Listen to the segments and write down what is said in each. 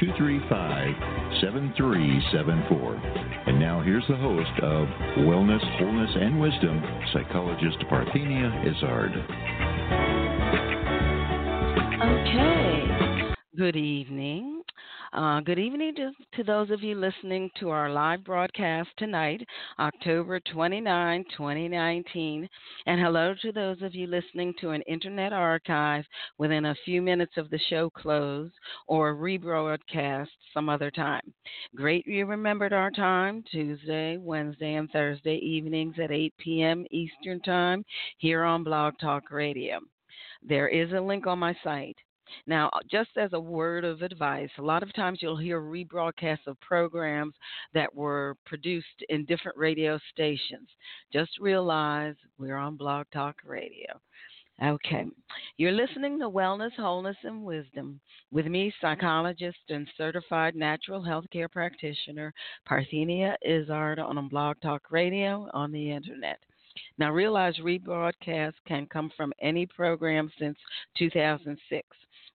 235 7374. And now here's the host of Wellness, Wholeness, and Wisdom, psychologist Parthenia Izzard. Okay. Good evening. Uh, good evening to, to, those of you listening to our live broadcast tonight, October 29, 2019. And hello to those of you listening to an internet archive within a few minutes of the show close or rebroadcast some other time. Great you remembered our time, Tuesday, Wednesday, and Thursday evenings at 8 p.m. Eastern Time here on Blog Talk Radio. There is a link on my site. Now, uh, just as a word of advice, a lot of times you'll hear rebroadcasts of programs that were produced in different radio stations. Just realize we're on Blog Talk Radio. Okay. You're listening to Wellness, Wholeness, and Wisdom with me, psychologist and certified natural health care practitioner Parthenia Izzard on Blog Talk Radio on the internet. Now, realize rebroadcasts can come from any program since 2006,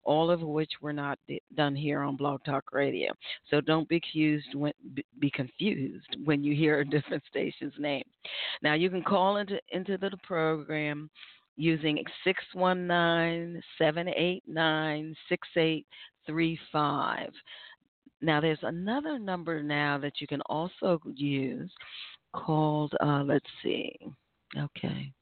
all of which were not done here on Blog Talk Radio. So don't be when, be confused when you hear a different station's name. Now, you can call into into the program using 619-789-6835. Now, there's another number now that you can also use called, uh, let's see, Okay.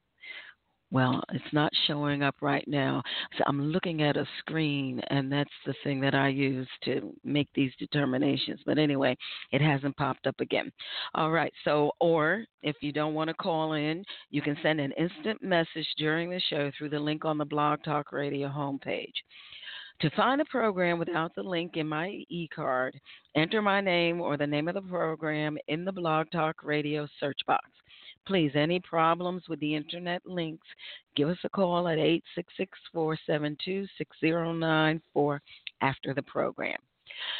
Well, it's not showing up right now. So I'm looking at a screen, and that's the thing that I use to make these determinations. But anyway, it hasn't popped up again. All right. So, or if you don't want to call in, you can send an instant message during the show through the link on the Blog Talk Radio homepage. To find a program without the link in my e card, enter my name or the name of the program in the Blog Talk Radio search box. Please, any problems with the internet links, give us a call at 866 472 6094 after the program.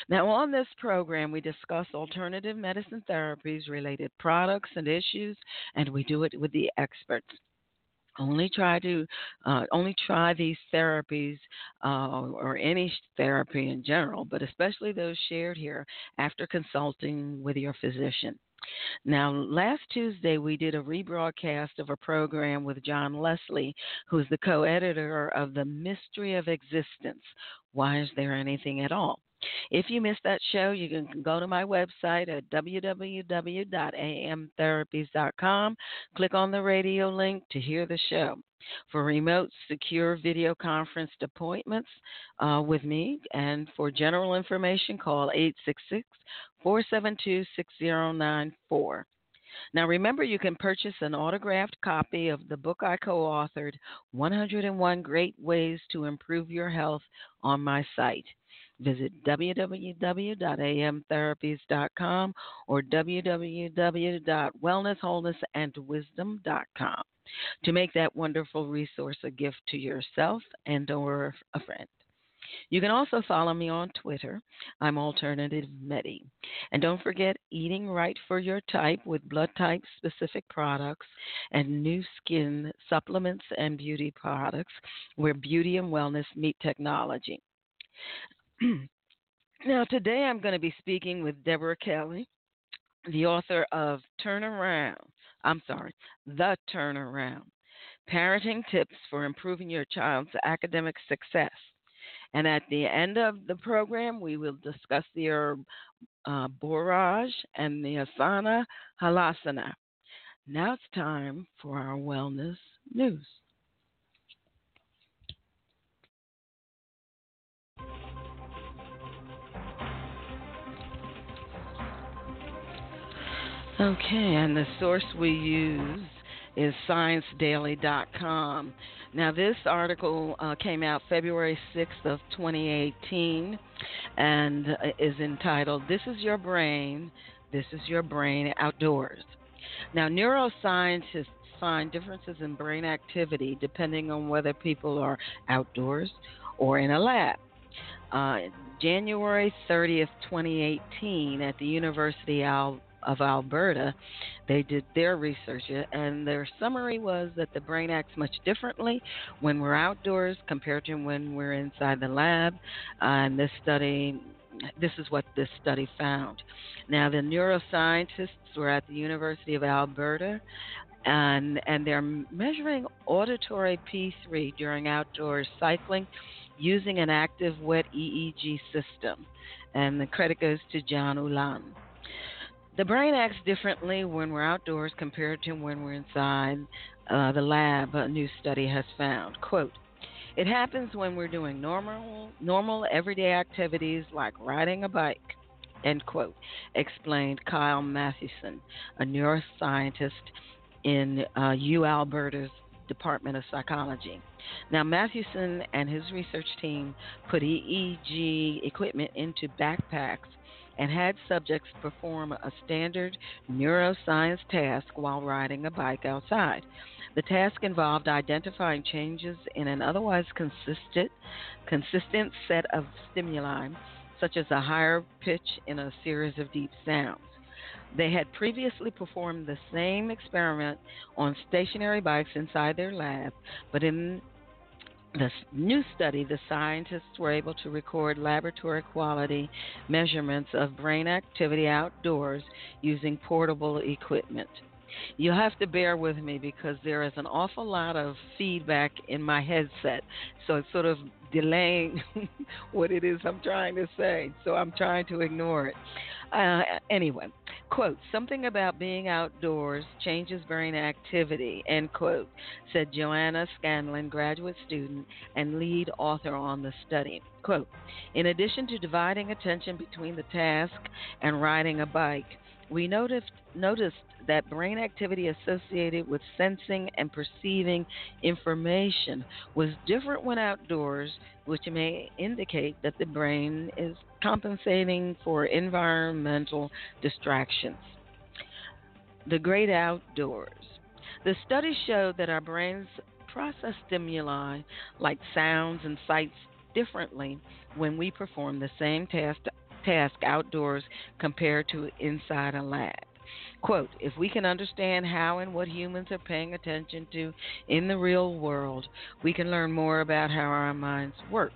Now, on this program, we discuss alternative medicine therapies, related products and issues, and we do it with the experts only try to uh, only try these therapies uh, or any therapy in general, but especially those shared here after consulting with your physician. Now, last Tuesday, we did a rebroadcast of a program with John Leslie, who's the co editor of The Mystery of Existence Why Is There Anything at All? If you missed that show, you can go to my website at www.amtherapies.com, click on the radio link to hear the show. For remote, secure video conference appointments uh, with me and for general information, call 866 472 6094. Now, remember, you can purchase an autographed copy of the book I co authored, 101 Great Ways to Improve Your Health, on my site. Visit www.amtherapies.com or www.wellnesswholenessandwisdom.com to make that wonderful resource a gift to yourself and or a friend. You can also follow me on Twitter. I'm Alternative Medi. And don't forget Eating Right for Your Type with blood type specific products and Nu Skin supplements and beauty products where beauty and wellness meet technology. now, today I'm going to be speaking with Deborah Kelly, the author of Turn Around. I'm sorry, The Turnaround Parenting Tips for Improving Your Child's Academic Success. And at the end of the program, we will discuss the herb uh, and the asana halasana. Now it's time for our wellness news. Okay, and the source we use is ScienceDaily.com. Now, this article uh, came out February 6th of 2018 and is entitled "This Is Your Brain, This Is Your Brain Outdoors." Now, neuroscientists find differences in brain activity depending on whether people are outdoors or in a lab. Uh, January 30th, 2018, at the University of Alberta, they did their research, and their summary was that the brain acts much differently when we're outdoors compared to when we're inside the lab. Uh, and this study this is what this study found. Now, the neuroscientists were at the University of Alberta, and and they're measuring auditory P3 during outdoor cycling using an active wet EEG system. And the credit goes to John Ulan. The brain acts differently when we're outdoors compared to when we're inside uh, the lab, a new study has found. Quote, it happens when we're doing normal, normal everyday activities like riding a bike, end quote, explained Kyle Mathewson, a neuroscientist in uh, U Alberta's Department of Psychology. Now, Mathewson and his research team put EEG equipment into backpacks and had subjects perform a standard neuroscience task while riding a bike outside. The task involved identifying changes in an otherwise consistent, consistent set of stimuli, such as a higher pitch in a series of deep sounds. They had previously performed the same experiment on stationary bikes inside their lab, but in the new study, the scientists were able to record laboratory quality measurements of brain activity outdoors using portable equipment. You'll have to bear with me because there is an awful lot of feedback in my headset. So it's sort of delaying what it is I'm trying to say. So I'm trying to ignore it. Uh, anyway, quote, something about being outdoors changes brain activity, end quote, said Joanna Scanlon, graduate student and lead author on the study. Quote, in addition to dividing attention between the task and riding a bike, we noticed, noticed that brain activity associated with sensing and perceiving information was different when outdoors, which may indicate that the brain is compensating for environmental distractions. The great outdoors. The study showed that our brains process stimuli like sounds and sights differently when we perform the same task task outdoors compared to inside a lab. Quote, if we can understand how and what humans are paying attention to in the real world, we can learn more about how our minds work.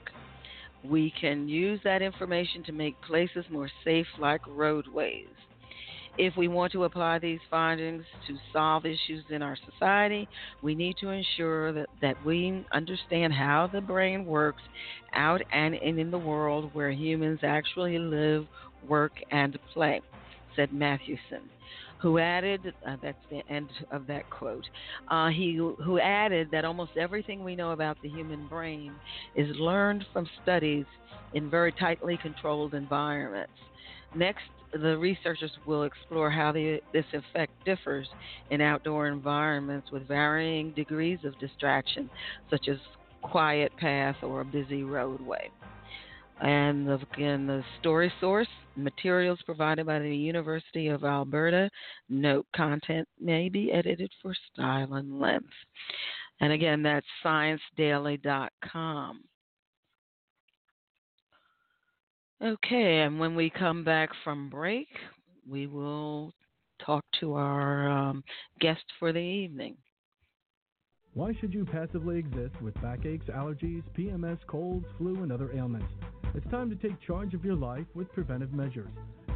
We can use that information to make places more safe, like roadways. If we want to apply these findings to solve issues in our society, we need to ensure that, that we understand how the brain works out and in the world where humans actually live, work, and play, said Mathewson who added uh, that's the end of that quote. Uh, he who added that almost everything we know about the human brain is learned from studies in very tightly controlled environments. Next, the researchers will explore how the, this effect differs in outdoor environments with varying degrees of distraction, such as quiet path or a busy roadway. And again, the story source materials provided by the University of Alberta. Note content may be edited for style and length. And again, that's sciencedaily.com. Okay, and when we come back from break, we will talk to our um, guest for the evening. Why should you passively exist with backaches, allergies, PMS, colds, flu, and other ailments? It's time to take charge of your life with preventive measures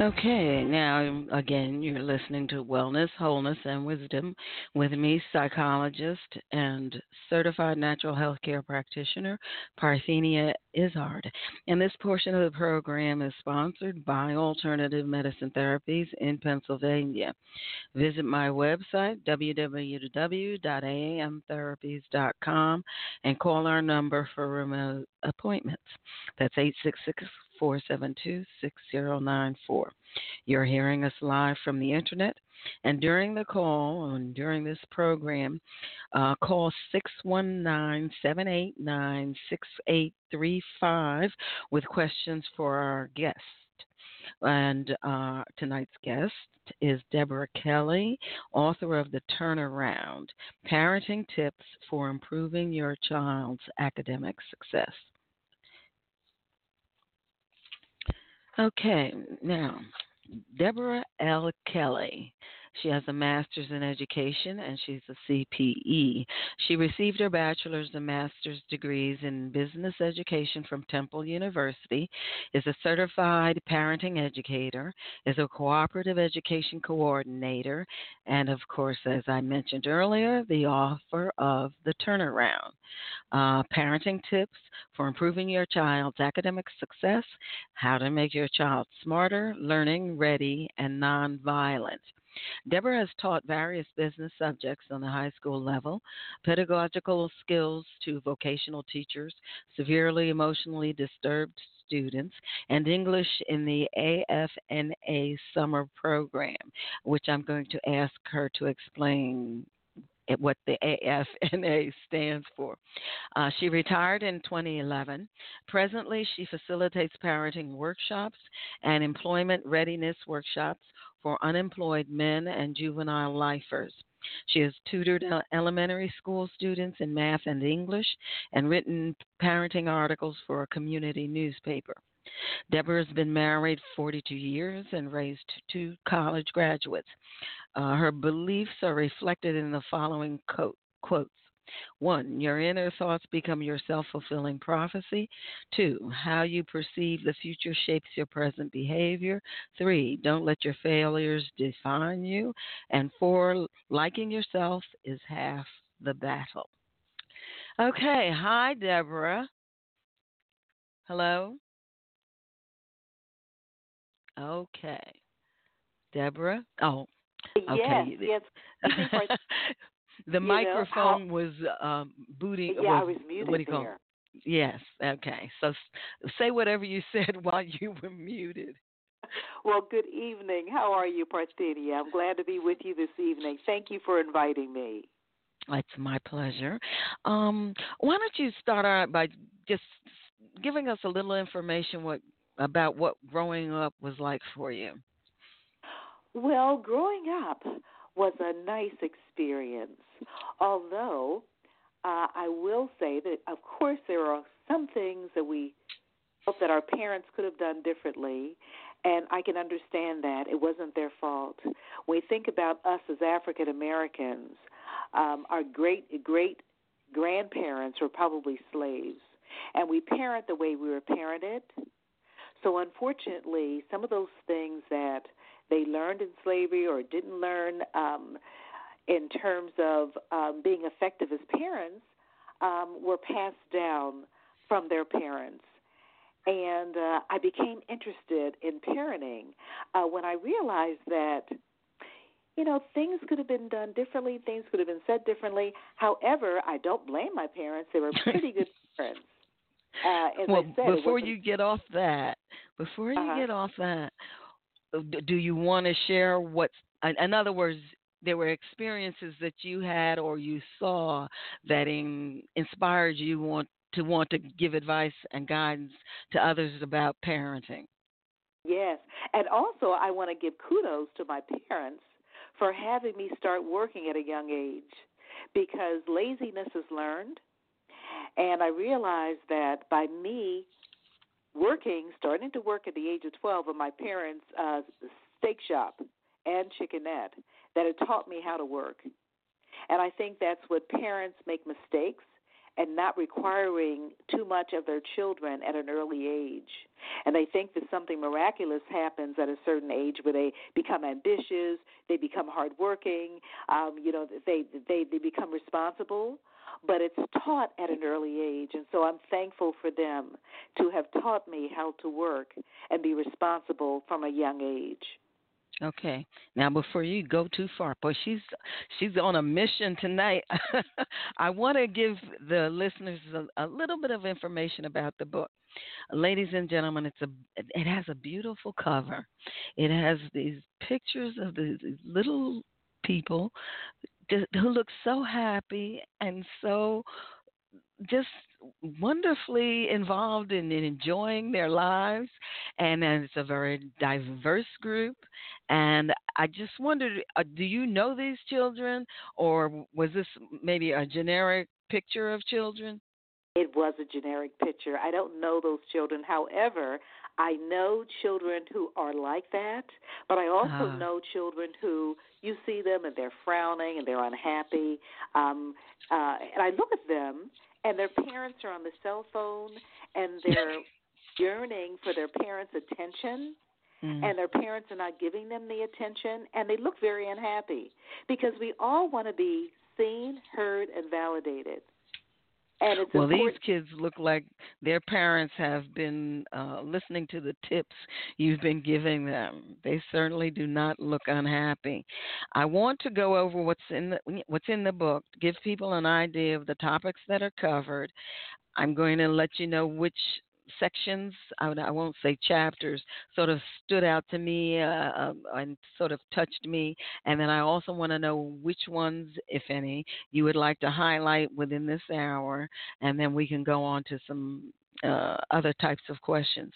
Okay, now again, you're listening to Wellness, Wholeness, and Wisdom with me, psychologist and certified natural health care practitioner, Parthenia Izzard. And this portion of the program is sponsored by Alternative Medicine Therapies in Pennsylvania. Visit my website, www.aamtherapies.com, and call our number for remote appointments. That's 866 472 6094. You're hearing us live from the internet. And during the call, and during this program, uh, call 619 789 6835 with questions for our guest. And uh, tonight's guest is Deborah Kelly, author of The Turnaround Parenting Tips for Improving Your Child's Academic Success. Okay, now, Deborah L. Kelly she has a master's in education and she's a CPE. She received her bachelor's and master's degrees in business education from Temple University, is a certified parenting educator, is a cooperative education coordinator, and of course, as I mentioned earlier, the author of The Turnaround uh, Parenting Tips for Improving Your Child's Academic Success, How to Make Your Child Smarter, Learning Ready, and Nonviolent. Deborah has taught various business subjects on the high school level, pedagogical skills to vocational teachers, severely emotionally disturbed students, and English in the AFNA summer program, which I'm going to ask her to explain what the AFNA stands for. Uh, she retired in 2011. Presently, she facilitates parenting workshops and employment readiness workshops for unemployed men and juvenile lifers. She has tutored elementary school students in math and English and written parenting articles for a community newspaper. Deborah has been married 42 years and raised two college graduates. Uh, her beliefs are reflected in the following quote, quotes one, your inner thoughts become your self fulfilling prophecy. Two, how you perceive the future shapes your present behavior. Three, don't let your failures define you. And four, liking yourself is half the battle. Okay, hi, Deborah. Hello? Okay. Deborah? Oh, okay. Yes, yes. the you microphone know, was um, booting. Yeah, was, I was muted what do you call there. Yes. Okay. So say whatever you said while you were muted. Well, good evening. How are you, Parthenia? I'm glad to be with you this evening. Thank you for inviting me. It's my pleasure. Um, why don't you start out by just giving us a little information what about what growing up was like for you? Well, growing up was a nice experience. Although uh, I will say that, of course, there are some things that we hope that our parents could have done differently, and I can understand that it wasn't their fault. We think about us as African Americans, um, our great great grandparents were probably slaves, and we parent the way we were parented. So unfortunately, some of those things that they learned in slavery or didn't learn um, in terms of um, being effective as parents um, were passed down from their parents. And uh, I became interested in parenting uh, when I realized that, you know, things could have been done differently, things could have been said differently. However, I don't blame my parents; they were pretty good parents. Uh, well, said, before you get off that, before you Uh-huh. get off that, uh, do you want to share what's? In in other words, there were experiences that you had or you saw that in, inspired you want to want to give advice and guidance to others about parenting. Yes. And also, I want to give kudos to my parents for having me start working at a young age because laziness is learned. And I realized that by me working, starting to work at the age of 12 in my parents' uh, steak shop and chickenette, that had taught me how to work. And I think that's what parents make mistakes and not requiring too much of their children at an early age. And they think that something miraculous happens at a certain age where they become ambitious, they become hardworking, um, you know, they they they become responsible. But it's taught at an early age, and so I'm thankful for them to have taught me how to work and be responsible from a young age. Okay. Now, before you go too far, but she's she's on a mission tonight. I want to give the listeners a, a, little bit of information about the book. Ladies and gentlemen, it's a it has a beautiful cover. It has these pictures of these little people who look so happy and so just wonderfully involved in, in enjoying their lives, and, and it's a very diverse group. And I just wondered, uh, do you know these children, or was this maybe a generic picture of children? It was a generic picture. I don't know those children. However, I know children who are like that, but I also uh. know children who you see them and they're frowning and they're unhappy. Um, uh, and I look at them and their parents are on the cell phone and they're yearning for their parents' attention. Mm. And their parents are not giving them the attention, and they look very unhappy because we all want to be seen, heard, and validated. And it's well, important. these kids look like their parents have been uh, listening to the tips you've been giving them. They certainly do not look unhappy. I want to go over what's in the what's in the book, give people an idea of the topics that are covered. I'm going to let you know which sections, I, I won't say chapters, sort of stood out to me uh, uh, and sort of touched me. And then I also want to know which ones, if any, you would like to highlight within this hour. And then we can go on to some uh, other types of questions.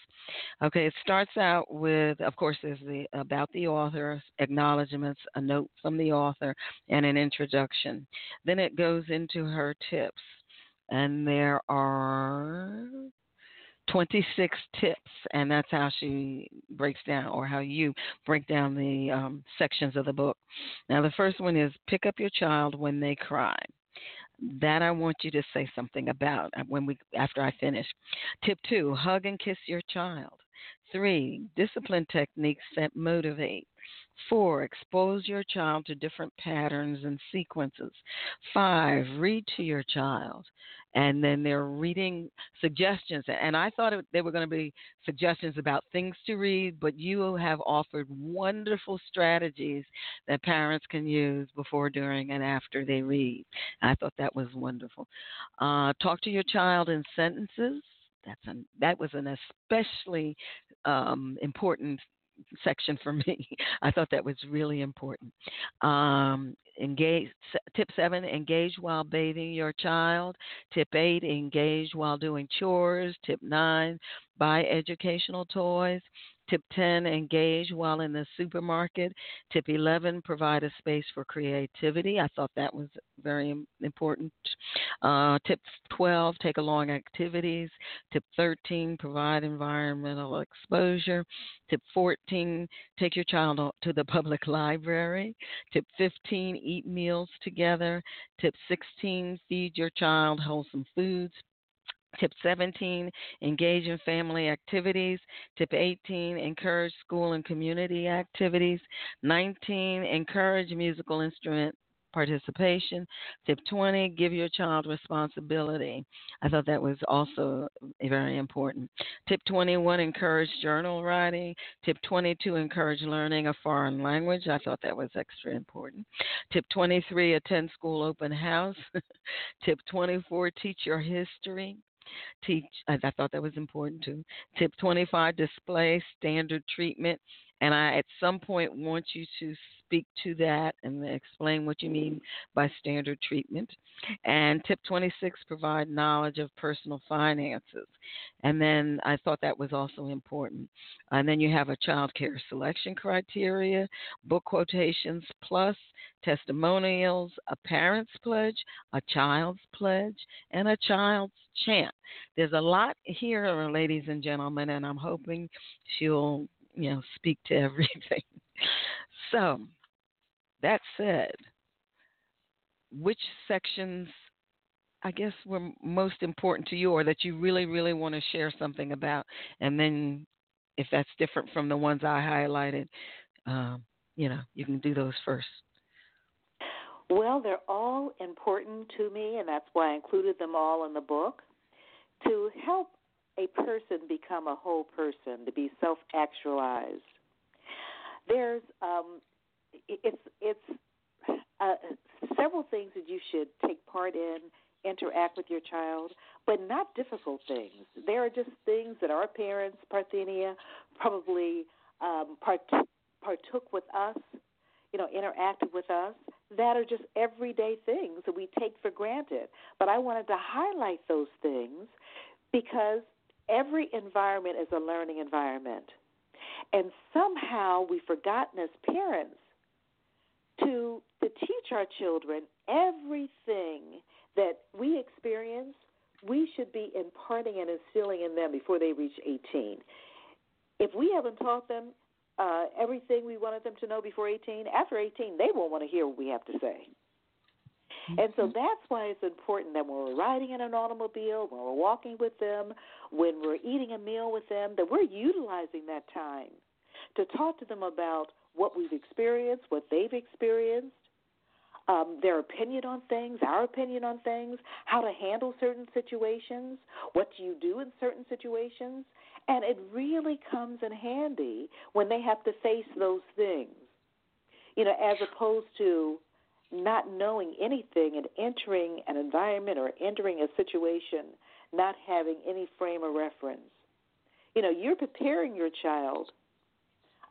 Okay, it starts out with, of course, there's the about the author, acknowledgments, a note from the author, and an introduction. Then it goes into her tips, and there are 26 tips, and that's how she breaks down, or how you break down the um, sections of the book. Now, the first one is pick up your child when they cry. That I want you to say something about uh, when we after I finish. Tip two: hug and kiss your child. Three: discipline techniques that motivate. Four, expose your child to different patterns and sequences. Five, read to your child and then they're reading suggestions. And I thought they were going to be suggestions about things to read, but you have offered wonderful strategies that parents can use before, during, and after they read. I thought that was wonderful. Uh, talk to your child in sentences. That's an, that was an especially um, important section for me. I thought that was really important. Um, engage. Tip seven: engage while bathing your child. Tip eight: engage while doing chores. Tip nine: buy educational toys. Tip 10, engage while in the supermarket. Tip 11, provide a space for creativity. I thought that was very important. Uh, tip 12, take along activities. Tip 13, provide environmental exposure. Tip 14, take your child to the public library. Tip 15, eat meals together. Tip 16, feed your child wholesome foods. Tip 17, engage in family activities. Tip 18, encourage school and community activities. 19, encourage musical instrument participation. Tip 20, give your child responsibility. I thought that was also very important. Tip 21, encourage journal writing. Tip 22, encourage learning a foreign language. I thought that was extra important. Tip 23, attend school open house. Tip 24, teach your history teach. I, thought that was important too. Tip 25: display standard treatment. And I, at some point, want you to speak to that and explain what you mean by standard treatment. And tip 26, provide knowledge of personal finances. And then I thought that was also important. And then you have a child care selection criteria, book quotations, plus testimonials, a parent's pledge, a child's pledge, and a child's chant. There's a lot here, ladies and gentlemen, and I'm hoping she'll you know, speak to everything. so, that said, which sections I guess were most important to you, or that you really, really want to share something about, and then if that's different from the ones I highlighted, um, you know, you can do those first. Well, they're all important to me, and that's why I included them all in the book to help a person become a whole person, to be self actualized. There's um, it's it's uh, several things that you should take part in, interact with your child, but not difficult things. There are just things that our parents, Parthenia, probably um, part, partook with us, you know, interacted with us, that are just everyday things that we take for granted. But I wanted to highlight those things because every environment is a learning environment. And somehow we've forgotten as parents to to teach our children everything that we experience, we should be imparting and instilling in them before they reach 18. If we haven't taught them uh, everything we wanted them to know before 18, after 18, they won't want to hear what we have to say. And so mm-hmm. that's why it's important that when we're riding in an automobile, when we're walking with them, when we're eating a meal with them, that we're utilizing that time to talk to them about what we've experienced, what they've experienced, um, their opinion on things, our opinion on things, how to handle certain situations, what do you do in certain situations. And it really comes in handy when they have to face those things, you know, as opposed to not knowing anything and entering an environment or entering a situation not having any frame of reference. You know, you're preparing your child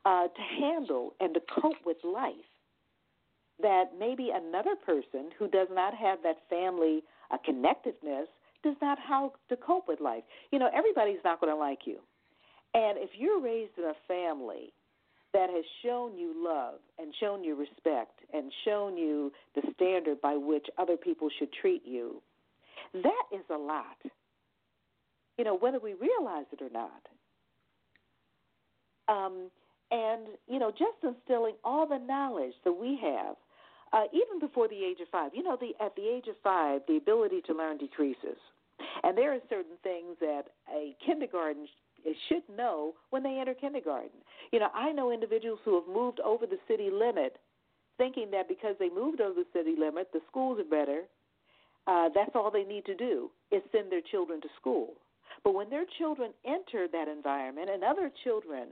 uh, to handle and to cope with life that maybe another person who does not have that family uh, connectedness does not how to cope with life. You know, everybody's not going to like you. And if you're raised in a family that has shown you love and shown you respect and shown you the standard by which other people should treat you, that is a lot. You know, whether we realize it or not. Um, and, you know, just instilling all the knowledge that we have, uh, even before the age of five. You know, the, at the age of five, the ability to learn decreases. And there are certain things that a kindergarten should know when they enter kindergarten. You know, I know individuals who have moved over the city limit thinking that because they moved over the city limit, the schools are better. Uh, that's all they need to do is send their children to school. But when their children enter that environment and other children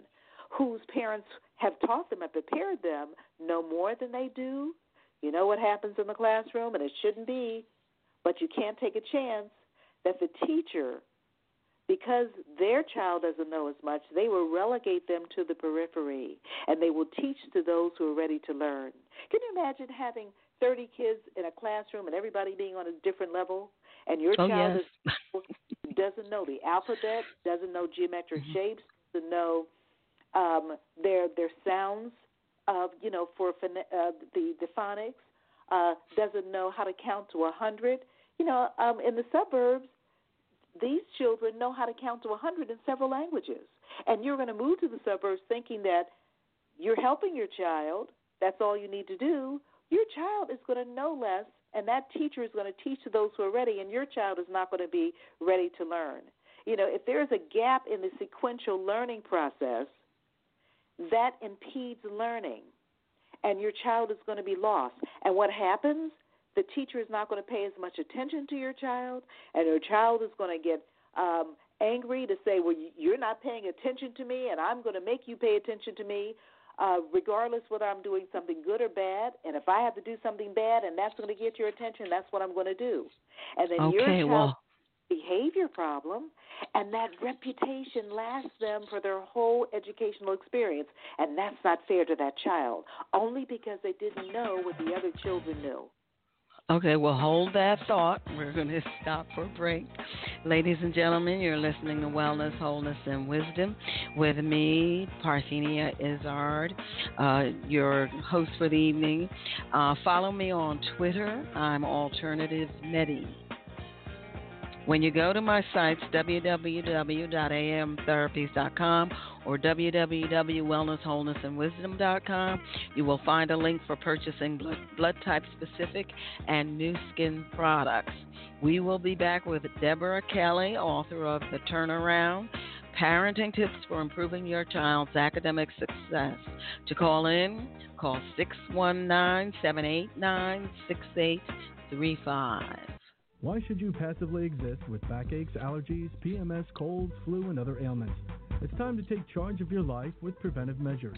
whose parents have taught them and prepared them know more than they do, you know what happens in the classroom, and it shouldn't be, but you can't take a chance that the teacher because their child doesn't know as much, they will relegate them to the periphery and they will teach to those who are ready to learn. Can you imagine having 30 kids in a classroom and everybody being on a different level and your oh, child yes. is, doesn't know the alphabet, doesn't know geometric mm-hmm. shapes, doesn't know um, their their sounds of you know for uh, the the phonics, uh, doesn't know how to count to a hundred. You know, um, in the suburbs, these children know how to count to 100 in several languages. And you're going to move to the suburbs thinking that you're helping your child. That's all you need to do. Your child is going to know less, and that teacher is going to teach to those who are ready, and your child is not going to be ready to learn. You know, if there is a gap in the sequential learning process, that impedes learning, and your child is going to be lost. And what happens? The teacher is not going to pay as much attention to your child, and your child is going to get um, angry to say, "Well, you're not paying attention to me, and I'm going to make you pay attention to me." Uh, regardless whether I'm doing something good or bad, and if I have to do something bad and that's going to get your attention, that's what I'm going to do. And then okay, your child well. behavior problem, and that reputation lasts them for their whole educational experience, and that's not fair to that child, only because they didn't know what the other children knew. Okay, well, hold that thought. We're going to stop for a break. Ladies and gentlemen, you're listening to Wellness, Wholeness, and Wisdom with me, Parthenia Izzard, uh, your host for the evening. Uh, follow me on Twitter. I'm Alternative Medi. When you go to my sites, www.amtherapies.com or www.wellnesswholenessandwisdom.com, you will find a link for purchasing blood, blood type specific and Nu Skin products. We will be back with Deborah Kelly, author of The Turnaround Parenting Tips for Improving Your Child's Academic Success. To call in, call 619 789 6835. Why should you passively exist with backaches, allergies, PMS, colds, flu, and other ailments? It's time to take charge of your life with preventive measures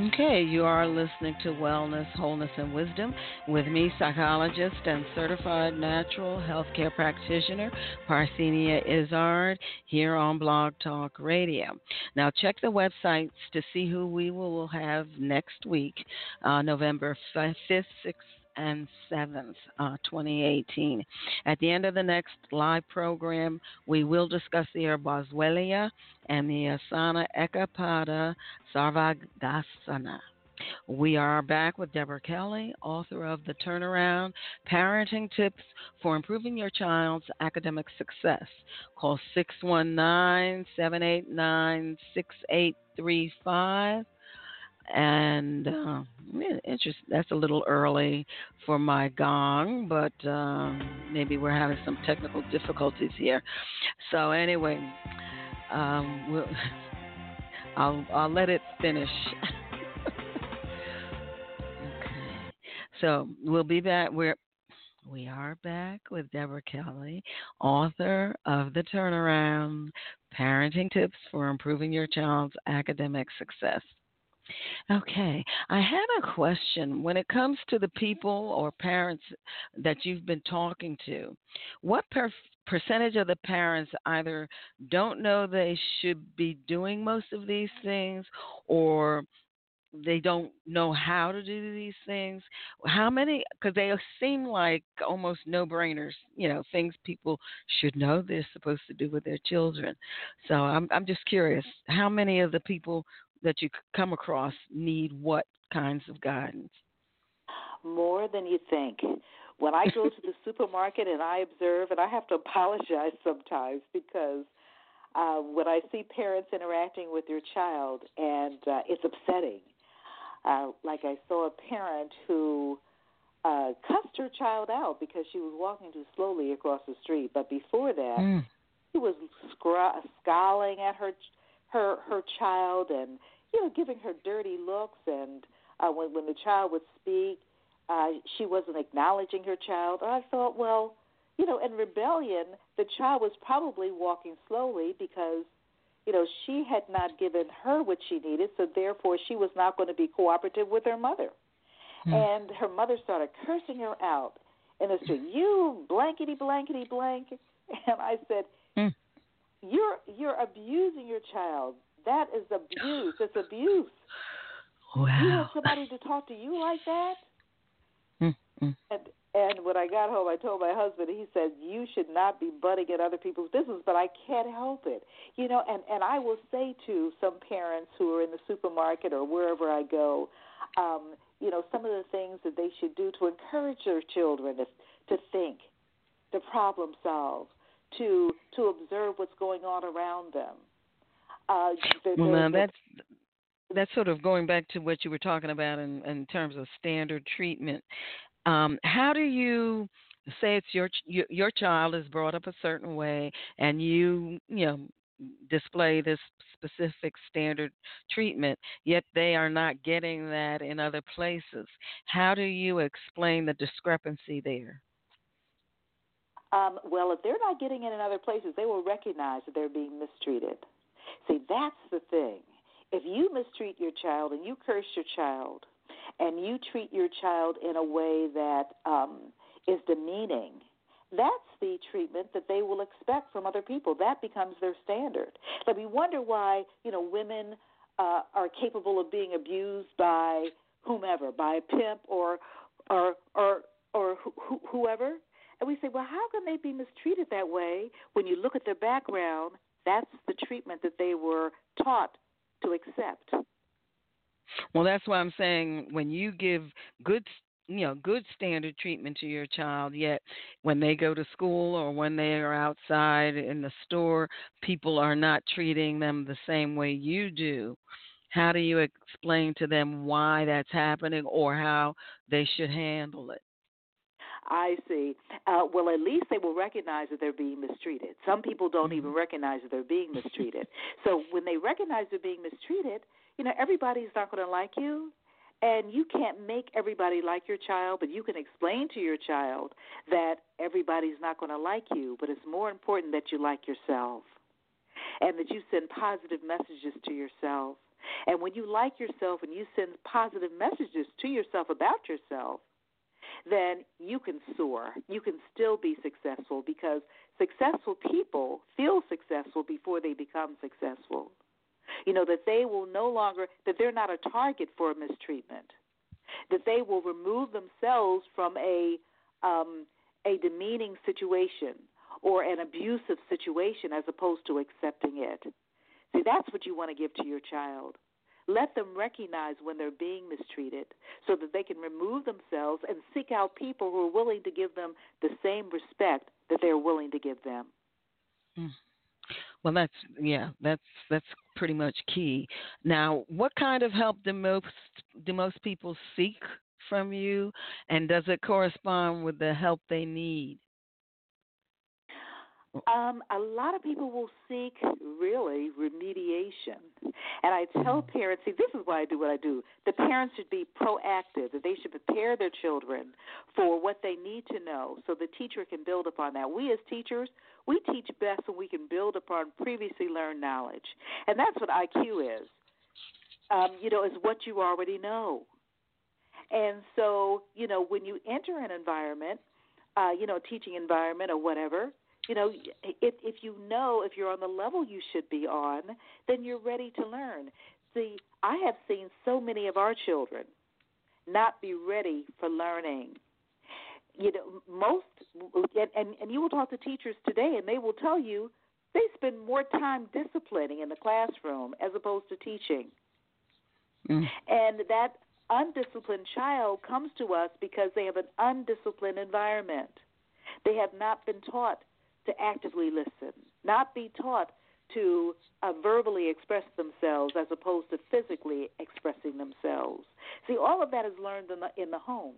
Okay, you are listening to Wellness, Wholeness, and Wisdom with me, psychologist and certified natural healthcare practitioner Parthenia Izzard, here on Blog Talk Radio. Now, check the websites to see who we will have next week, uh, November 5th, 6th, and 7th, uh, 2018. At the end of the next live program, we will discuss the herb Boswellia and the Asana Ekapada Sarvangasana. We are back with Deborah Kelly, author of The Turnaround Parenting Tips for Improving Your Child's Academic Success. Call 619 789 6835 and uh, interest. That's a little early for my gong, but uh, maybe we're having some technical difficulties here. So anyway, um, we'll, I'll I'll let it finish. okay, so we'll be back. We're we are back with Deborah Kelly, author of The Turnaround Parenting Tips for Improving Your Child's Academic Success. Okay, I had a question. When it comes to the people or parents that you've been talking to, what per- percentage of the parents either don't know they should be doing most of these things or they don't know how to do these things how many because they seem like almost no brainers you know things people should know they're supposed to do with their children so i'm i'm just curious how many of the people that you come across need what kinds of guidance? More than you think. When I go to the supermarket and I observe, and I have to apologize sometimes because uh, when I see parents interacting with their child, and uh, it's upsetting. Uh, like I saw a parent who uh, cussed her child out because she was walking too slowly across the street. But before that, mm. he was scr- scowling at her her her child and you know, giving her dirty looks, and uh, when when the child would speak, uh, she wasn't acknowledging her child. And I thought, well, you know, in rebellion, the child was probably walking slowly because, you know, she had not given her what she needed, so therefore she was not going to be cooperative with her mother. Hmm. And her mother started cursing her out the street. You blankety blankety blank. And I said. You're you're abusing your child. That is abuse. It's abuse. Wow. You want somebody to talk to you like that? Mm-hmm. And and when I got home, I told my husband. He said, "You should not be butting at other people's business, but I can't help it." You know, and and I will say to some parents who are in the supermarket or wherever I go, um, you know, some of the things that they should do to encourage their children to to think, to problem solve, to to observe what's going on around them. Uh, well, now that's that's sort of going back to what you were talking about in, in terms of standard treatment. Um, how do you say it's your your child is brought up a certain way, and you you know display this specific standard treatment, yet they are not getting that in other places. How do you explain the discrepancy there? Um, well, if they're not getting it in other places, they will recognize that they're being mistreated. See, that's the thing. If you mistreat your child and you curse your child and you treat your child in a way that um, is demeaning, that's the treatment that they will expect from other people. That becomes their standard. Like we wonder why you know women uh, are capable of being abused by whomever, by a pimp or or or or wh- whoever. And we say, well, how can they be mistreated that way when you look at their background? That's the treatment that they were taught to accept. Well, that's why I'm saying when you give good you know good standard treatment to your child yet when they go to school or when they are outside in the store people are not treating them the same way you do how do you explain to them why that's happening or how they should handle it I see. Uh, well, at least they will recognize that they're being mistreated. Some people don't mm-hmm. even recognize that they're being mistreated. so when they recognize they're being mistreated, you know, everybody's not going to like you. And you can't make everybody like your child, but you can explain to your child that everybody's not going to like you, but it's more important that you like yourself and that you send positive messages to yourself. And when you like yourself and you send positive messages to yourself about yourself, then you can soar. You can still be successful because successful people feel successful before they become successful. You know, that they will no longer, that they're not a target for mistreatment, that they will remove themselves from a, um, a demeaning situation or an abusive situation as opposed to accepting it. See, that's what you want to give to your child. Let them recognize when they're being mistreated so that they can remove themselves and seek out people who are willing to give them the same respect that they're willing to give them. Mm. Well, that's yeah, that's that's pretty much key. Now, what kind of help do most do most people seek from you, and does it correspond with the help they need? Um, a lot of people will seek really remediation. And I tell mm-hmm. parents, see, this is why I do what I do. The parents should be proactive, that they should prepare their children for what they need to know so the teacher can build upon that. We as teachers, we teach best when we can build upon previously learned knowledge. And that's what IQ is. Um, you know, is what you already know. And so, you know, when you enter an environment, uh, you know, teaching environment or whatever, you know, if if you know if you're on the level you should be on, then you're ready to learn. See, I have seen so many of our children not be ready for learning. You know, most and and, and you will talk to teachers today, and they will tell you they spend more time disciplining in the classroom as opposed to teaching. Mm. And that undisciplined child comes to us because they have an undisciplined environment. They have not been taught to actively listen, not be taught to uh, verbally express themselves as opposed to physically expressing themselves. See, all of that is learned in the in the homes.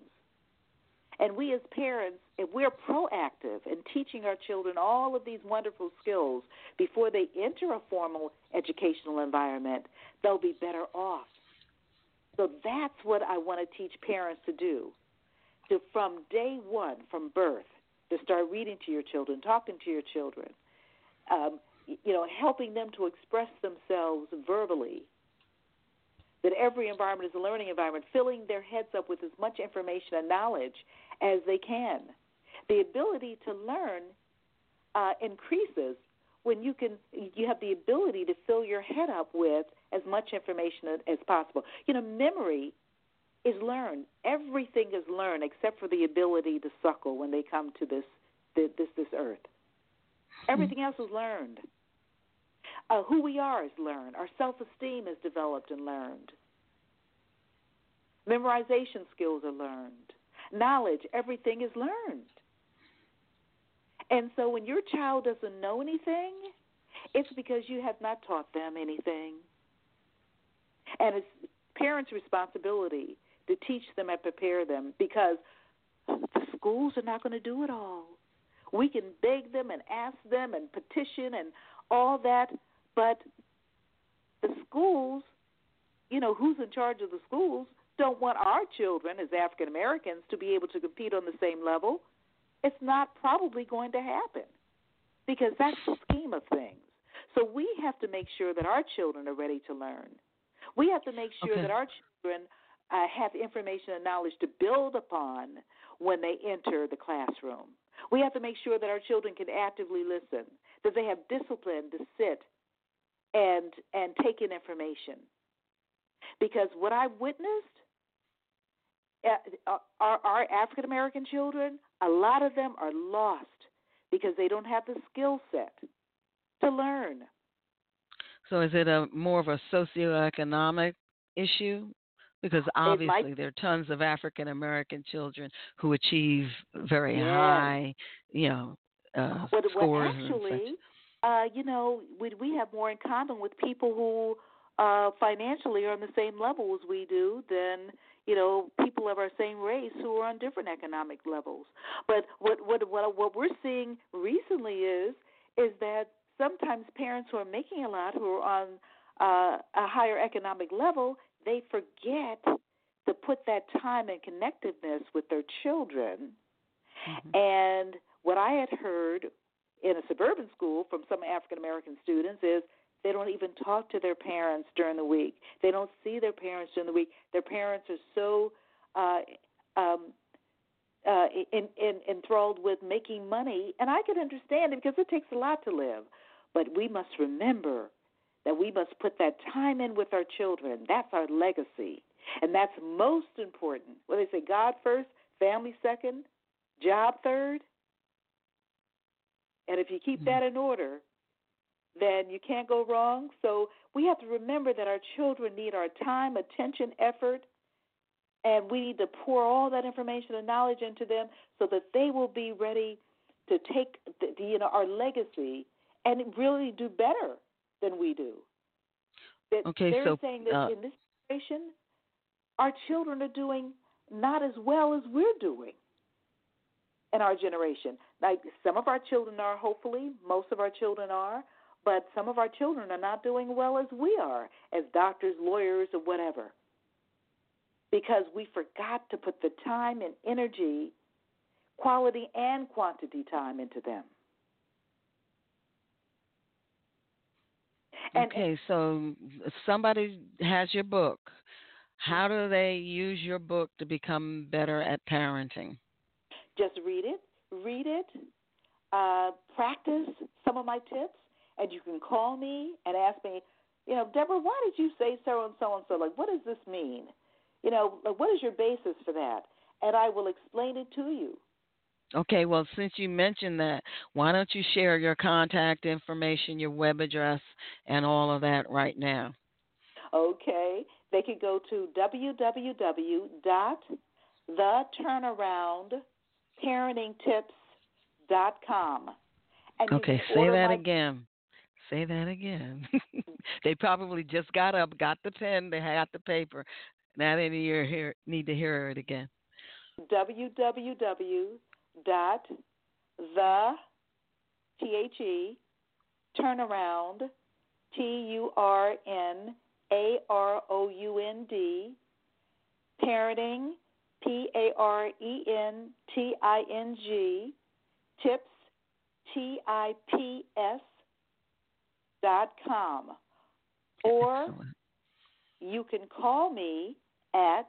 And we as parents, if we're proactive in teaching our children all of these wonderful skills before they enter a formal educational environment, they'll be better off. So that's what I want to teach parents to do. To from day one, from birth, to start reading to your children, talking to your children, um, you know, helping them to express themselves verbally. That every environment is a learning environment, filling their heads up with as much information and knowledge as they can. The ability to learn uh, increases when you can you have the ability to fill your head up with as much information as possible. You know, memory is learned. Everything is learned except for the ability to suckle when they come to this this this earth. Everything else is learned. Uh, who we are is learned. Our self esteem is developed and learned. Memorization skills are learned. Knowledge, everything is learned. And so when your child doesn't know anything, it's because you have not taught them anything. And it's parents' responsibility to teach them and prepare them because the schools are not going to do it all. We can beg them and ask them and petition and all that, But the schools, you know, who's in charge of the schools don't want our children as African Americans to be able to compete on the same level. It's not probably going to happen because that's the scheme of things. So we have to make sure that our children are ready to learn. We have to make sure Okay. that our children uh, have information and knowledge to build upon when they enter the classroom. We have to make sure that our children can actively listen, that they have discipline to sit and and take in information. Because what I've witnessed, uh, our, our African American children, a lot of them are lost because they don't have the skill set to learn. So is it a more of a socioeconomic issue? Because obviously there are tons of African American children who achieve very Yes. high, you know, uh, Well, well, scores such. actually, uh, you know, we we have more in common with people who uh, financially are on the same level as we do than you know people of our same race who are on different economic levels. But what what what what we're seeing recently is is that sometimes parents who are making a lot, who are on uh, a higher economic level, they forget to put that time and connectedness with their children. Mhm. And what I had heard in a suburban school from some African American students is they don't even talk to their parents during the week. They don't see their parents during the week. Their parents are so uh, um, uh, in, in, enthralled with making money, and I can understand it because it takes a lot to live. But we must remember that we must put that time in with our children. That's our legacy, and that's most important. What they say, God first, family second, job third. And if you keep Mhm. that in order, then you can't go wrong. So we have to remember that our children need our time, attention, effort, and we need to pour all that information and knowledge into them so that they will be ready to take the, the, you know our legacy and really do better than we do. That Okay, they're so, saying that uh, in this generation, our children are doing not as well as we're doing in our generation. Like some of our children are, hopefully, most of our children are, but some of our children are not doing well as we are, as doctors, lawyers, or whatever. Because we forgot to put the time and energy, quality and quantity time into them. And okay, so if somebody has your book. How do they use your book to become better at parenting? just read it, read it, uh, practice some of my tips, and you can call me and ask me, you know, Deborah, why did you say so and so and so? Like, what does this mean? You know, like, what is your basis for that? And I will explain it to you. Okay, well, since you mentioned that, why don't you share your contact information, your web address, and all of that right now? Okay, they could go to www.theturnaroundparentingtips.com. And Okay, say that my- again. Say that again. they probably just got up, got the pen, they had the paper. Now they need to hear, need to hear it again. www dot the T H E turnaround T U R N A R O U N D parenting P A R E N T I N G tips T I P S dot com or Excellent. you can call me at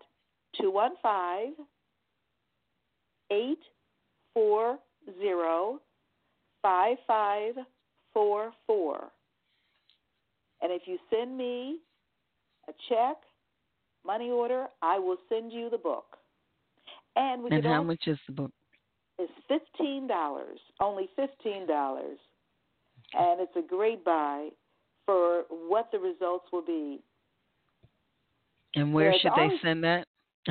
215 840 5544. And if you send me a check, money order, I will send you the book. And we And how also, much is the book? it's fifteen dollars, only fifteen dollars, and it's a great buy for what the results will be. And where There's should they send that?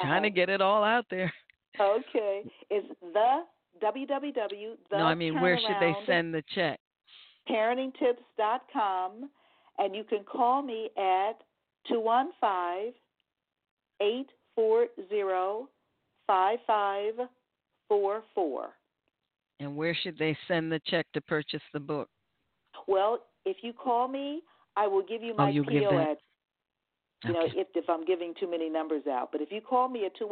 Trying to Uh, get it all out there. Okay, it's the www. The no, I mean, where should they send the check? parentingtips.com, and you can call me at two one five eight four zero five five four four. And where should they send the check to purchase the book? Well, if you call me, I will give you my Oh, my you'll give PO address. You know, if if I'm giving too many numbers out. But if you call me at two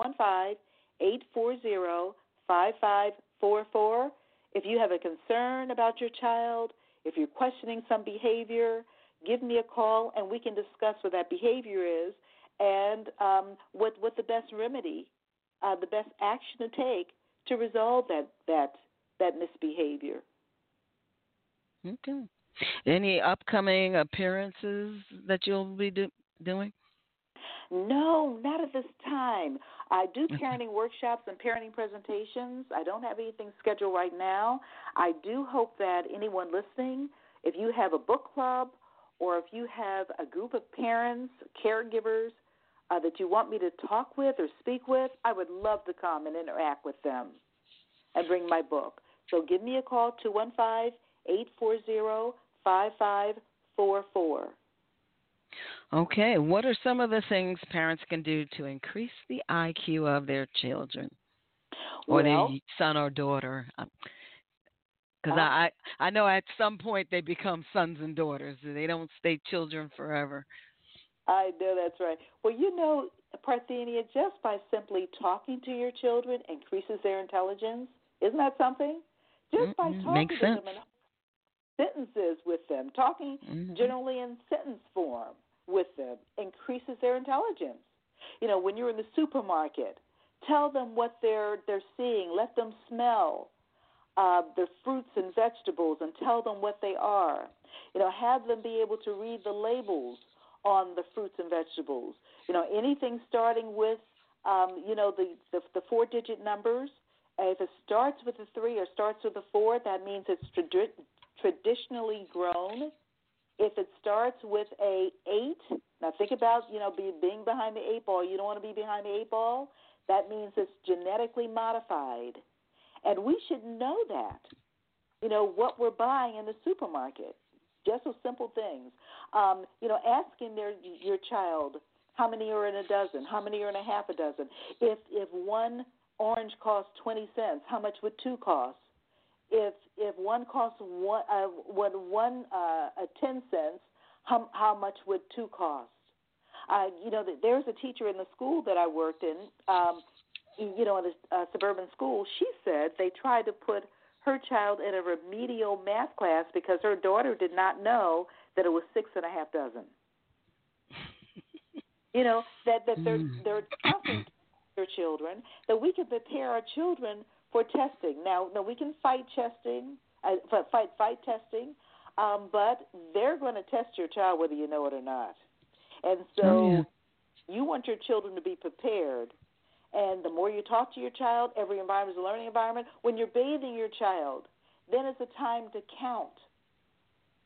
one five eight four zero five five four four, if you have a concern about your child, if you're questioning some behavior, give me a call and we can discuss what that behavior is and um, what what the best remedy, uh, the best action to take to resolve that that that misbehavior. Okay. Any upcoming appearances that you'll be do- doing? No, not at this time. I do parenting workshops and parenting presentations. I don't have anything scheduled right now. I do hope that anyone listening, if you have a book club or if you have a group of parents, caregivers uh, that you want me to talk with or speak with, I would love to come and interact with them and bring my book. So give me a call, 215 840 5544. Okay. What are some of the things parents can do to increase the IQ of their children or Well, their son or daughter? Because Uh, I I know at some point they become sons and daughters. They don't stay children forever. I know that's right. Well, you know, Parthenia, just by simply talking to your children increases their intelligence. Isn't that something? Just by Mhm, talking makes to sense. them sentences with them, talking Mhm. generally in sentence form with them increases their intelligence. You know, when you're in the supermarket, tell them what they're they're seeing. Let them smell uh, the fruits and vegetables and tell them what they are. You know, have them be able to read the labels on the fruits and vegetables. You know, anything starting with um, you know the, the the four digit numbers. If it starts with a three or starts with a four, that means it's tradi- traditionally grown if it starts with a eight, now think about you know be, being behind the eight ball. You don't want to be behind the eight ball. That means it's genetically modified, and we should know that. You know what we're buying in the supermarket. Just those simple things. Um, you know, asking their your child how many are in a dozen, how many are in a half a dozen. If if one orange costs twenty cents, how much would two cost? If if one costs one uh, what one uh, uh, ten cents, how how much would two cost? Uh, you know, there's a teacher in the school that I worked in. Um, you know, in a uh, suburban school, she said they tried to put her child in a remedial math class because her daughter did not know that it was six and a half dozen. you know that that they're Mm. they're talking to their children that we can prepare our children for testing. Now, no, we can fight testing, uh, fight fight testing, um, but they're going to test your child whether you know it or not. And so, Oh, yeah. you want your children to be prepared. And the more you talk to your child, every environment is a learning environment. When you're bathing your child, then it's a time to count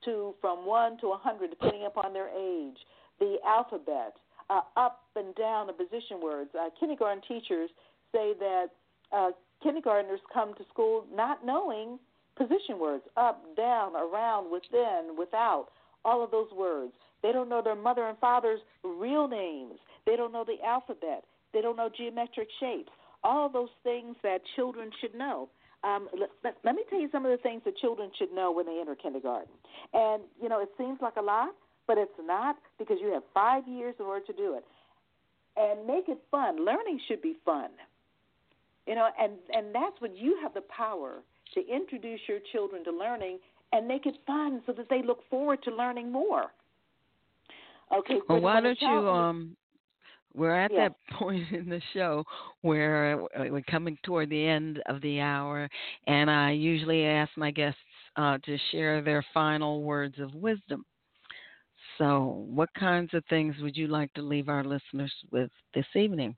to from one to a hundred, depending upon their age. The alphabet, uh, up and down the position words. Uh, kindergarten teachers say that uh, kindergartners come to school not knowing position words up, down, around, within, without, all of those words. They don't know their mother and father's real names. They don't know the alphabet. They don't know geometric shapes. All those things that children should know. Um, let, let, let me tell you some of the things that children should know when they enter kindergarten. And, you know, it seems like a lot, but it's not because you have five years in order to do it. And make it fun. Learning should be fun. You know, and and that's when you have the power to introduce your children to learning and make it fun so that they look forward to learning more. Okay. Well, why don't you um we're at Yes. that point in the show where uh, we're coming toward the end of the hour and I usually ask my guests uh, to share their final words of wisdom. So, what kinds of things would you like to leave our listeners with this evening?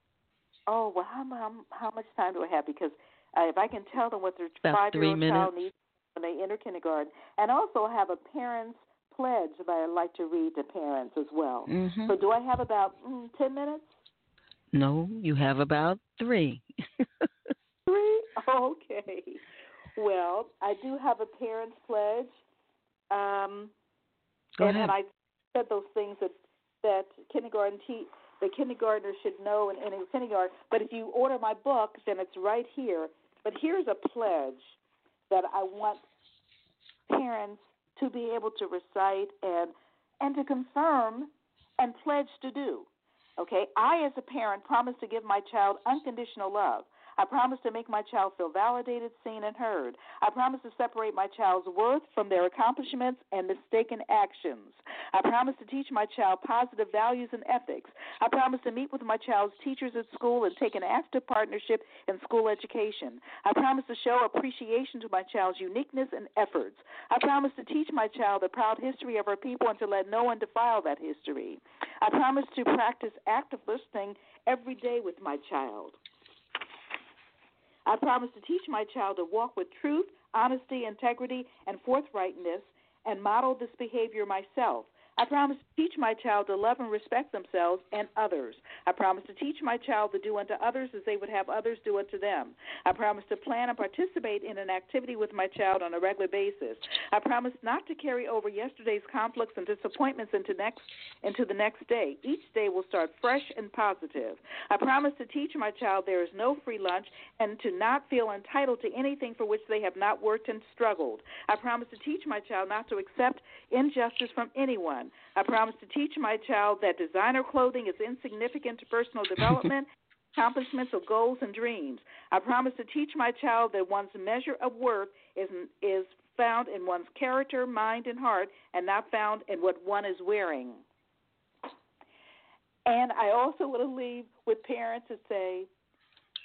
Oh well, how how, how much time do I have? Because uh, if I can tell them what their five-year-old child needs when they enter kindergarten, and also have a parent's pledge that I'd like to read to parents as well. Mm-hmm. So do I have about mm, ten minutes? No, you have about three. Three? Okay. Well, I do have a parent's pledge. Um, Go and, ahead. I said those things that that kindergarten te- the kindergartner should know in, in kindergarten. But if you order my book, then it's right here. But here's a pledge that I want parents to be able to recite and and to confirm and pledge to do. Okay, I as a parent promise to give my child unconditional love. I promise to make my child feel validated, seen, and heard. I promise to separate my child's worth from their accomplishments and mistaken actions. I promise to teach my child positive values and ethics. I promise to meet with my child's teachers at school and take an active partnership in school education. I promise to show appreciation to my child's uniqueness and efforts. I promise to teach my child the proud history of our people and to let no one defile that history. I promise to practice active listening every day with my child. I promise to teach my child to walk with truth, honesty, integrity, and forthrightness and model this behavior myself. I promise to teach my child to love and respect themselves and others. I promise to teach my child to do unto others as they would have others do unto them. I promise to plan and participate in an activity with my child on a regular basis. I promise not to carry over yesterday's conflicts and disappointments into next into the next day. Each day will start fresh and positive. I promise to teach my child there is no free lunch and to not feel entitled to anything for which they have not worked and struggled. I promise to teach my child not to accept injustice from anyone. I promise to teach my child that designer clothing is insignificant to personal development, accomplishments, or goals and dreams. I promise to teach my child that one's measure of worth is is found in one's character, mind, and heart, and not found in what one is wearing. And I also want to leave with parents to say,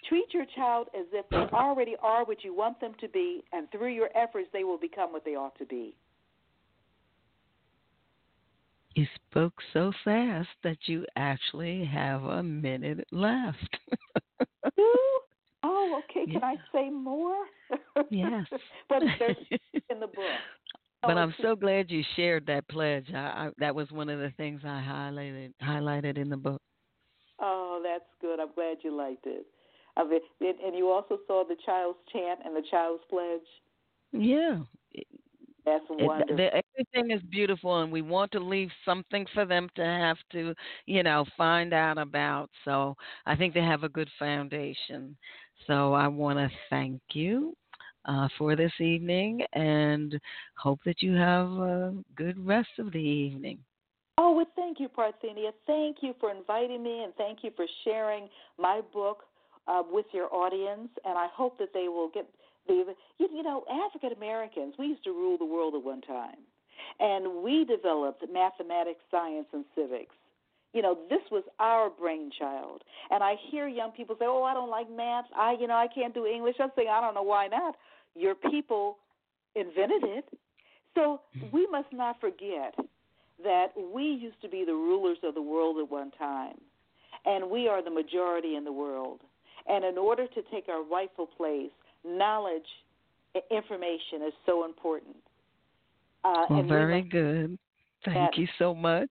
treat your child as if they already are what you want them to be, and through your efforts, they will become what they ought to be. You spoke so fast that you actually have a minute left. oh, okay. Can yeah. I say more? Yes. but there's in the book. Oh, but oh, I'm so glad you shared that pledge. I, I, that was one of the things I highlighted highlighted in the book. Oh, that's good. I'm glad you liked it. Of it, and you also saw the child's chant and the child's pledge. Yeah, that's wonderful. It, everything is beautiful, and we want to leave something for them to have to, you know, find out about. So I think they have a good foundation. So I want to thank you uh, for this evening, and hope that you have a good rest of the evening. Oh, well, thank you, Parthenia. Thank you for inviting me, and thank you for sharing my book uh, with your audience. And I hope that they will get you, you know, African Americans, we used to rule the world at one time. And we developed mathematics, science, and civics. You know, this was our brainchild. And I hear young people say, oh, I don't like math. I, you know, I can't do English. I'm saying, I don't know why not. Your people invented it. So mm-hmm. we must not forget that we used to be the rulers of the world at one time. And we are the majority in the world. And in order to take our rightful place, knowledge, information is so important. Uh, well, very we good. Thank you so much.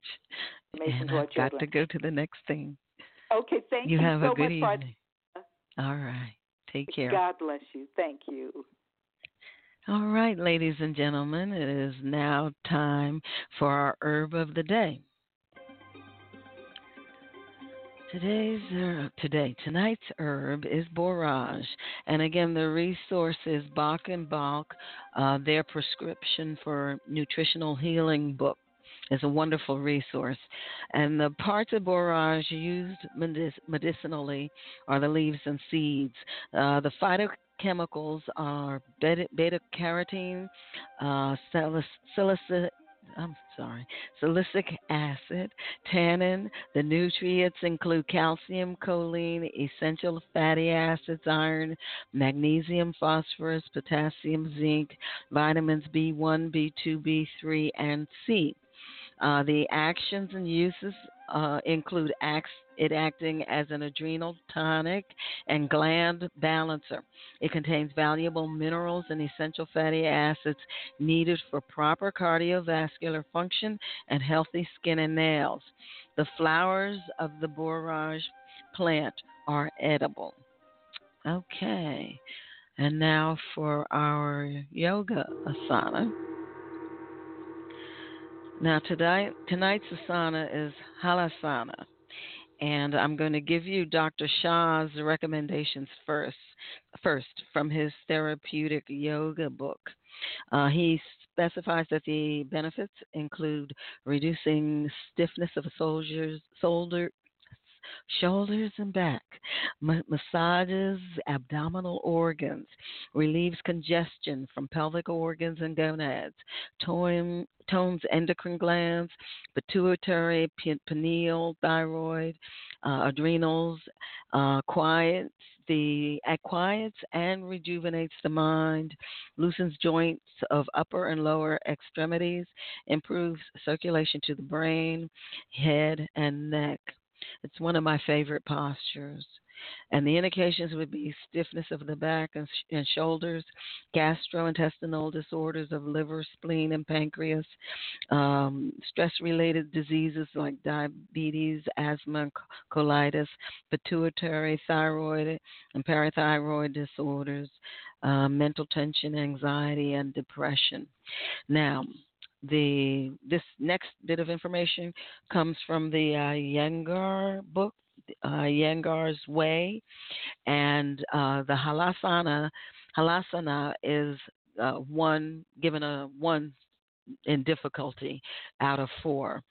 And I've got to go to the next thing. Okay, thank you. You have so a good evening. All right. Take care. God bless you. Thank you. All right, ladies and gentlemen, it is now time for our herb of the day. Today's herb, today tonight's herb is borage, and again the resource is Balch and Balch. Uh, their prescription for nutritional healing book is a wonderful resource, and the parts of borage used medic- medicinally are the leaves and seeds. Uh, the phytochemicals are beta carotene, uh, salicylic I'm sorry, salicylic acid, tannin. The nutrients include calcium, choline, essential fatty acids, iron, magnesium, phosphorus, potassium, zinc, vitamins B1, B2, B3, and C. Uh, the actions and uses uh, include acts, it acting as an adrenal tonic and gland balancer. It contains valuable minerals and essential fatty acids needed for proper cardiovascular function and healthy skin and nails. The flowers of the borage plant are edible. Okay, and now for our yoga asana. Now, tonight, tonight's asana is halasana, and I'm going to give you Dr. Shah's recommendations first, first from his therapeutic yoga book. Uh, he specifies that the benefits include reducing stiffness of a soldier's shoulder, shoulders and back, massages abdominal organs, relieves congestion from pelvic organs and gonads, tone, tones endocrine glands, pituitary, pineal, thyroid, uh, adrenals, uh, quiets the quiets and rejuvenates the mind, loosens joints of upper and lower extremities, improves circulation to the brain, head, and neck. It's one of my favorite postures. And the indications would be stiffness of the back and, sh- and shoulders, gastrointestinal disorders of liver, spleen, and pancreas, um, stress related diseases like diabetes, asthma, colitis, pituitary, thyroid, and parathyroid disorders, uh, mental tension, anxiety, and depression. Now, the this next bit of information comes from the uh, Iyengar book, uh, Iyengar's Way, and uh, the Halasana. Halasana is uh, one given a one in difficulty out of four.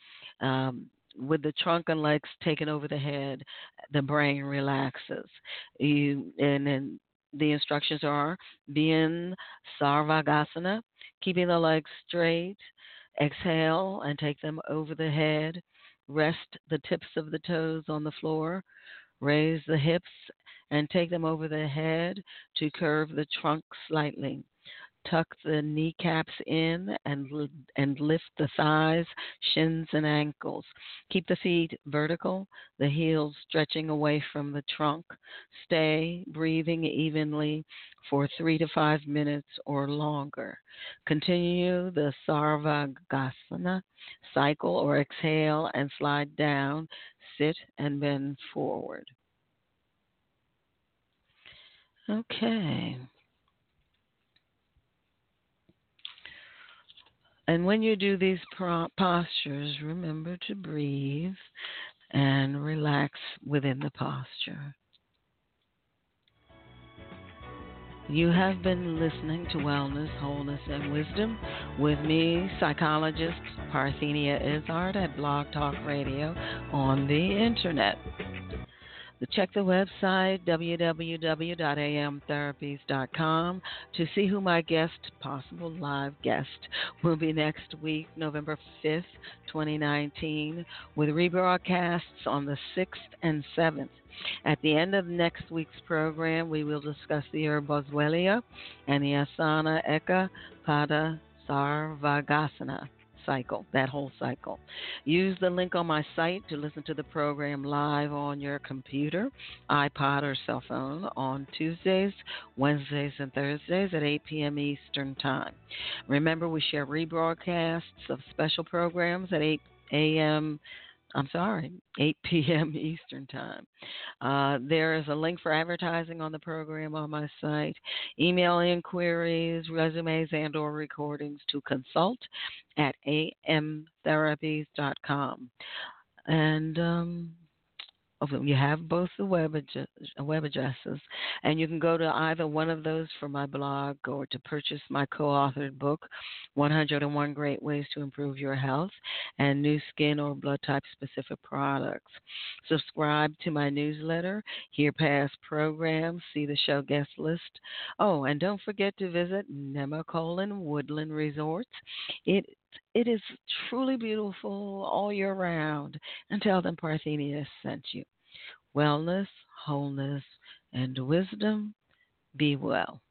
Um, with the trunk and legs taken over the head, the brain relaxes. You and then the instructions are be in Sarvangasana, keeping the legs straight, Exhale and take them over the head. Rest the tips of the toes on the floor. Raise the hips and take them over the head to curve the trunk slightly. Tuck the kneecaps in and, and lift the thighs, shins, and ankles. Keep the feet vertical, the heels stretching away from the trunk. Stay breathing evenly for three to five minutes or longer. Continue the Sarvangasana cycle or exhale and slide down, sit and bend forward. Okay. And when you do these postures, remember to breathe and relax within the posture. You have been listening to Wellness, Wholeness, and Wisdom with me, psychologist Parthenia Izzard at Blog Talk Radio on the internet. Check the website www.amtherapies.com to see who my guest, possible live guest, will be next week, November 5th, 2019, with rebroadcasts on the 6th and 7th. At the end of next week's program, we will discuss the herb Boswellia and the Asana Eka Pada Sarvangasana cycle, that whole cycle. Use the link on my site to listen to the program live on your computer, iPod, or cell phone on Tuesdays, Wednesdays, and Thursdays at 8 p.m. Eastern Time. Remember, we share rebroadcasts of special programs at 8 a.m. I'm sorry, 8 p.m. Eastern Time. Uh, there is a link for advertising on the program on my site. Email inquiries, resumes, and/or recordings to consult at amtherapies.com. And um, you have both the web, ad- web addresses, and you can go to either one of those for my blog or to purchase my co authored book, 101 Great Ways to Improve Your Health and Nu Skin or Blood Type Specific Products. Subscribe to my newsletter, hear past programs, see the show guest list. Oh, and don't forget to visit Nemacolin Woodland Resorts. It it is truly beautiful all year round. And tell them Parthenia sent you. Wellness, wholeness, and wisdom. Be well.